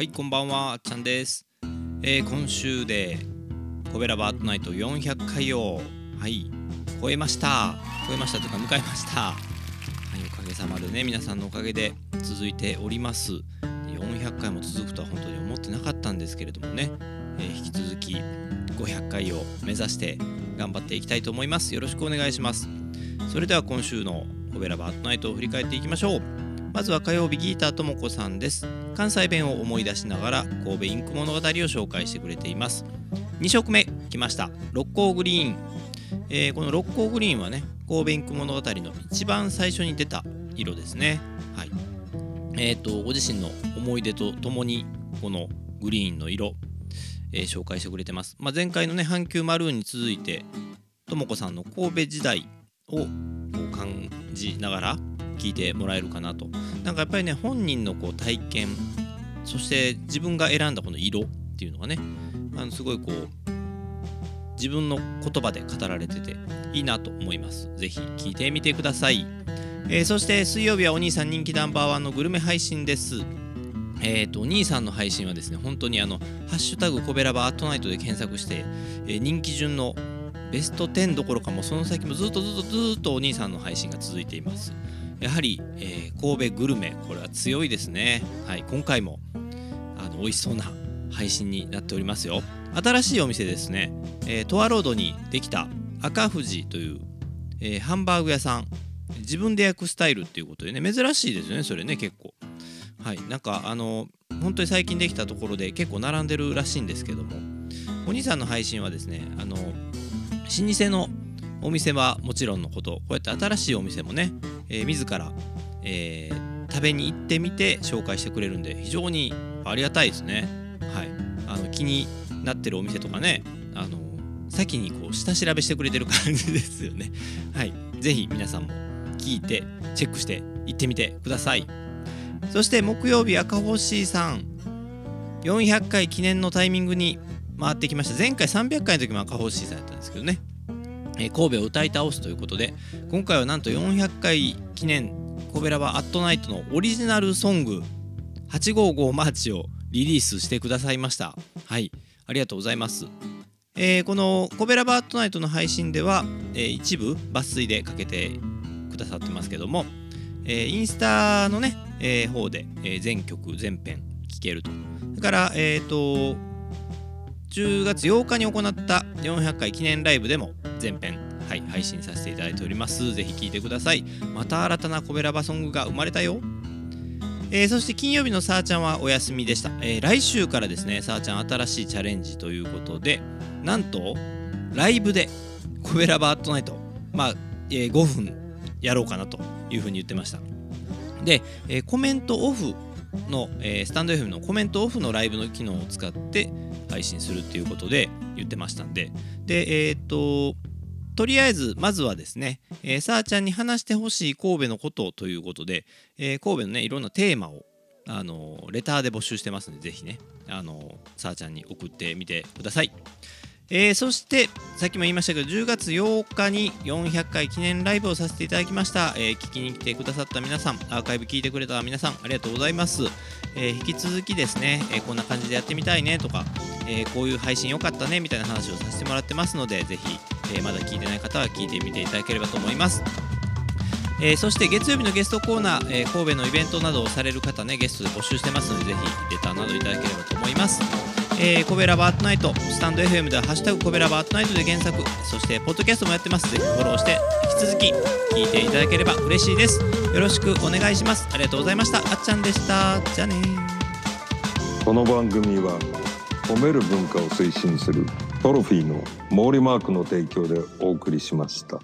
はいこんばんはあっちゃんです、えー今週でコベラバートナイト400回をはい超えました。超えましたというか迎えました。はいおかげさまでね皆さんのおかげで続いております。400回も続くとは本当に思ってなかったんですけれどもね、えー引き続き500回を目指して頑張っていきたいと思います。よろしくお願いします。それでは今週のコベラバートナイトを振り返っていきましょう。まずは火曜日ギーターともこさんです。関西弁を思い出しながら神戸インク物語を紹介してくれています。2色目来ました。六甲グリーン、えーこの六甲グリーンはね神戸インク物語の一番最初に出た色ですね。はい。えっ、とご自身の思い出とともにこのグリーンの色、えー紹介してくれてます、まあ、前回のね阪急マルーンに続いてともこさんの神戸時代を感じながら聞いてもらえるかなと。なんかやっぱりね本人のこう体験そして自分が選んだこの色っていうのがねあのすごいこう自分の言葉で語られてていいなと思います。ぜひ聞いてみてください、えーそして水曜日はお兄さん人気ナンバーワンのグルメ配信です。えー、とお兄さんの配信はですね本当にあの「ハッシュタグコベラバアットナイト」で検索して、えー人気順のベスト10どころかもその先もずっとずっとずっとお兄さんの配信が続いています。やはり、えー神戸グルメこれは強いですね。はい今回もあの美味しそうな配信になっておりますよ。新しいお店ですね、えー、トアロードにできた赤富士という、えーハンバーグ屋さん。自分で焼くスタイルっていうことでね珍しいですよねそれね結構。はいなんかあの本当に最近できたところで結構並んでるらしいんですけども。お兄さんの配信はですねあの老舗のお店はもちろんのことこうやって新しいお店もね、えー自ら、えー食べに行ってみて紹介してくれるんで非常にありがたいですね。はい。あの気になってるお店とかねあの先にこう下調べしてくれてる感じですよね。はい。ぜひ皆さんも聞いてチェックして行ってみてください。そして木曜日赤星さん。400回記念のタイミングに回ってきました。前回300回の時も赤星さんやったんですけどね、え神戸を歌い倒すということで今回はなんと400回記念コベラバアットナイトのオリジナルソング855マーチをリリースしてくださいました。はい。ありがとうございます。えーこのコベラバアットナイトの配信では、えー一部抜粋でかけてくださってますけども、えーインスタのね、え方で、え全曲全編聴けると。それからえっ、と10月8日に行った400回記念ライブでも全編、はい、配信させていただいております。ぜひ聴いてください。また新たなコベラバソングが生まれたよ。えーそして金曜日のさーちゃんはお休みでした、えー来週からですねさーちゃん新しいチャレンジということでなんとライブでコベラバートナイトまあ、えー5分やろうかなというふうに言ってました。で、えーコメントオフの、えースタンド FM のコメントオフのライブの機能を使って配信するっていうことで言ってましたんで。でえーっととりあえずまずはですね、えー、さーちゃんに話してほしい神戸のことということで、えー神戸のねいろんなテーマをあのーレターで募集してますのでぜひねあのさーちゃんに送ってみてください。えーそしてさっきも言いましたけど10月8日に400回記念ライブをさせていただきました、えー聞きに来てくださった皆さんアーカイブ聞いてくれた皆さんありがとうございます、えー引き続きですね、えこんな感じでやってみたいねとか、えこういう配信良かったねみたいな話をさせてもらってますのでぜひ、えーまだ聞いてない方は聞いてみていただければと思います。えーそして月曜日のゲストコーナー、えー神戸のイベントなどをされる方ねゲストで募集してますのでぜひレターなどいただければと思います。えー、コベラバートナイトスタンド FM では「ハッシュタグコベラバートナイト」で検索そしてポッドキャストもやってます。ぜひフォローして引き続き聞いていただければ嬉しいです。よろしくお願いします。ありがとうございました。あっちゃんでした。じゃあねこの番組は褒める文化を推進するトロフィーの毛利マークの提供でお送りしました。